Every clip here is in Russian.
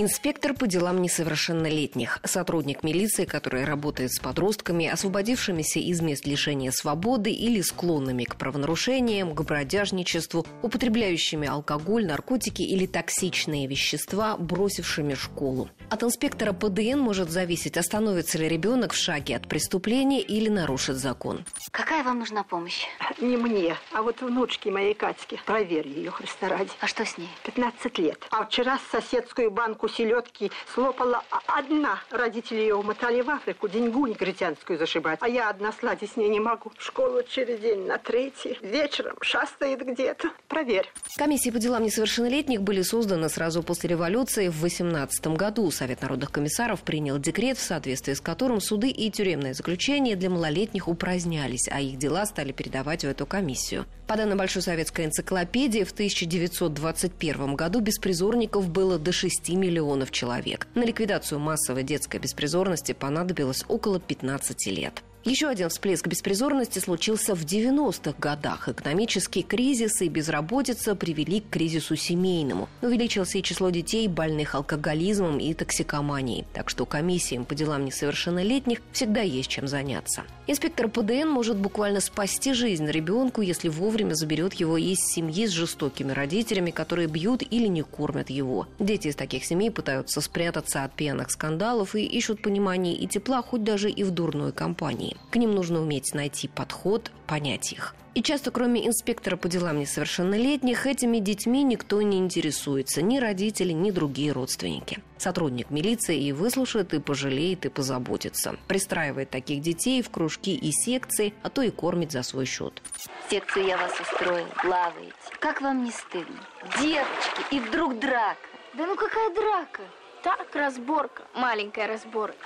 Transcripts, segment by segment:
Инспектор по делам несовершеннолетних, сотрудник милиции, который работает с подростками, освободившимися из мест лишения свободы или склонными к правонарушениям, к бродяжничеству, употребляющими алкоголь, наркотики или токсичные вещества, бросившими школу. От инспектора ПДН может зависеть, остановится ли ребенок в шаге от преступления или нарушит закон. Какая вам нужна помощь? Не мне, а вот внучке моей Катьке. Проверь ее, Христа ради. А что с ней? 15 лет. А вчера соседскую банку селедки слопала одна. Родители ее умотали в Африку деньгу негритянскую зашибать. А я одна сладить с ней не могу. В школу через день на третий. Вечером шастает где-то. Проверь. Комиссии по делам несовершеннолетних были созданы сразу после революции в 18 году. Совет народных комиссаров принял декрет, в соответствии с которым суды и тюремное заключение для малолетних упразднялись, а их дела стали передавать в эту комиссию. По данным Большой советской энциклопедии, в 1921 году беспризорников было до 6 миллионов человек. На ликвидацию массовой детской беспризорности понадобилось около 15 лет. Еще один всплеск беспризорности случился в 90-х годах. Экономический кризис и безработица привели к кризису семейному. Увеличилось и число детей, больных алкоголизмом и токсикоманией. Так что комиссиям по делам несовершеннолетних всегда есть чем заняться. Инспектор ПДН может буквально спасти жизнь ребенку, если вовремя заберет его из семьи с жестокими родителями, которые бьют или не кормят его. Дети из таких семей пытаются спрятаться от пьяных скандалов и ищут понимания и тепла хоть даже и в дурной компании. К ним нужно уметь найти подход, понять их. И часто, кроме инспектора по делам несовершеннолетних, этими детьми никто не интересуется, ни родители, ни другие родственники. Сотрудник милиции и выслушает, и пожалеет, и позаботится. Пристраивает таких детей в кружки и секции, а то и кормит за свой счет. Секцию я вас устроил, плаваете. Как вам не стыдно? Девочки, и вдруг драка. Да ну какая драка? Так, разборка, маленькая разборка.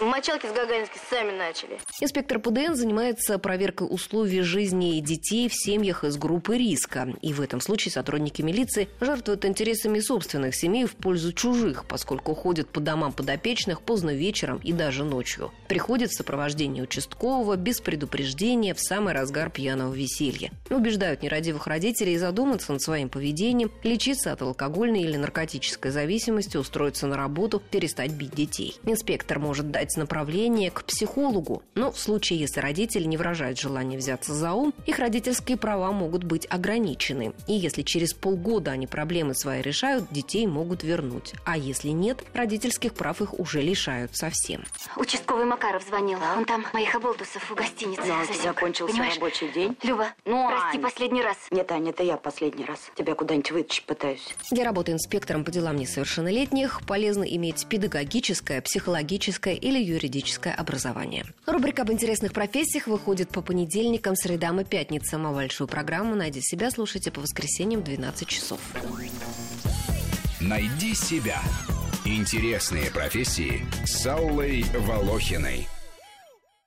Мочалки с Гагаринской сами начали. Инспектор ПДН занимается проверкой условий жизни детей в семьях из группы риска. И в этом случае сотрудники милиции жертвуют интересами собственных семей в пользу чужих, поскольку ходят по домам подопечных поздно вечером и даже ночью. Приходят в сопровождении участкового без предупреждения в самый разгар пьяного веселья. Убеждают нерадивых родителей задуматься над своим поведением, лечиться от алкогольной или наркотической зависимости, устроиться на работу, перестать бить детей. Инспектор может дать дать направление к психологу. Но в случае, если родители не выражают желания взяться за ум, их родительские права могут быть ограничены. И если через полгода они проблемы свои решают, детей могут вернуть. А если нет, родительских прав их уже лишают совсем. Участковый Макаров звонил. Да? Он там моих оболтусов в гостинице Да, у тебя кончился Понимаешь? рабочий день. Люба, Ну, прости Ань. последний раз. Нет, Аня, это я последний раз. Тебя куда-нибудь вытащить пытаюсь. Для работы инспектором по делам несовершеннолетних полезно иметь педагогическое, психологическое или юридическое образование. Рубрика об интересных профессиях выходит по понедельникам, средам и пятницам, а большую программу «Найди себя» слушайте по воскресеньям в 12 часов. Найди себя. Интересные профессии с Аллой Волохиной.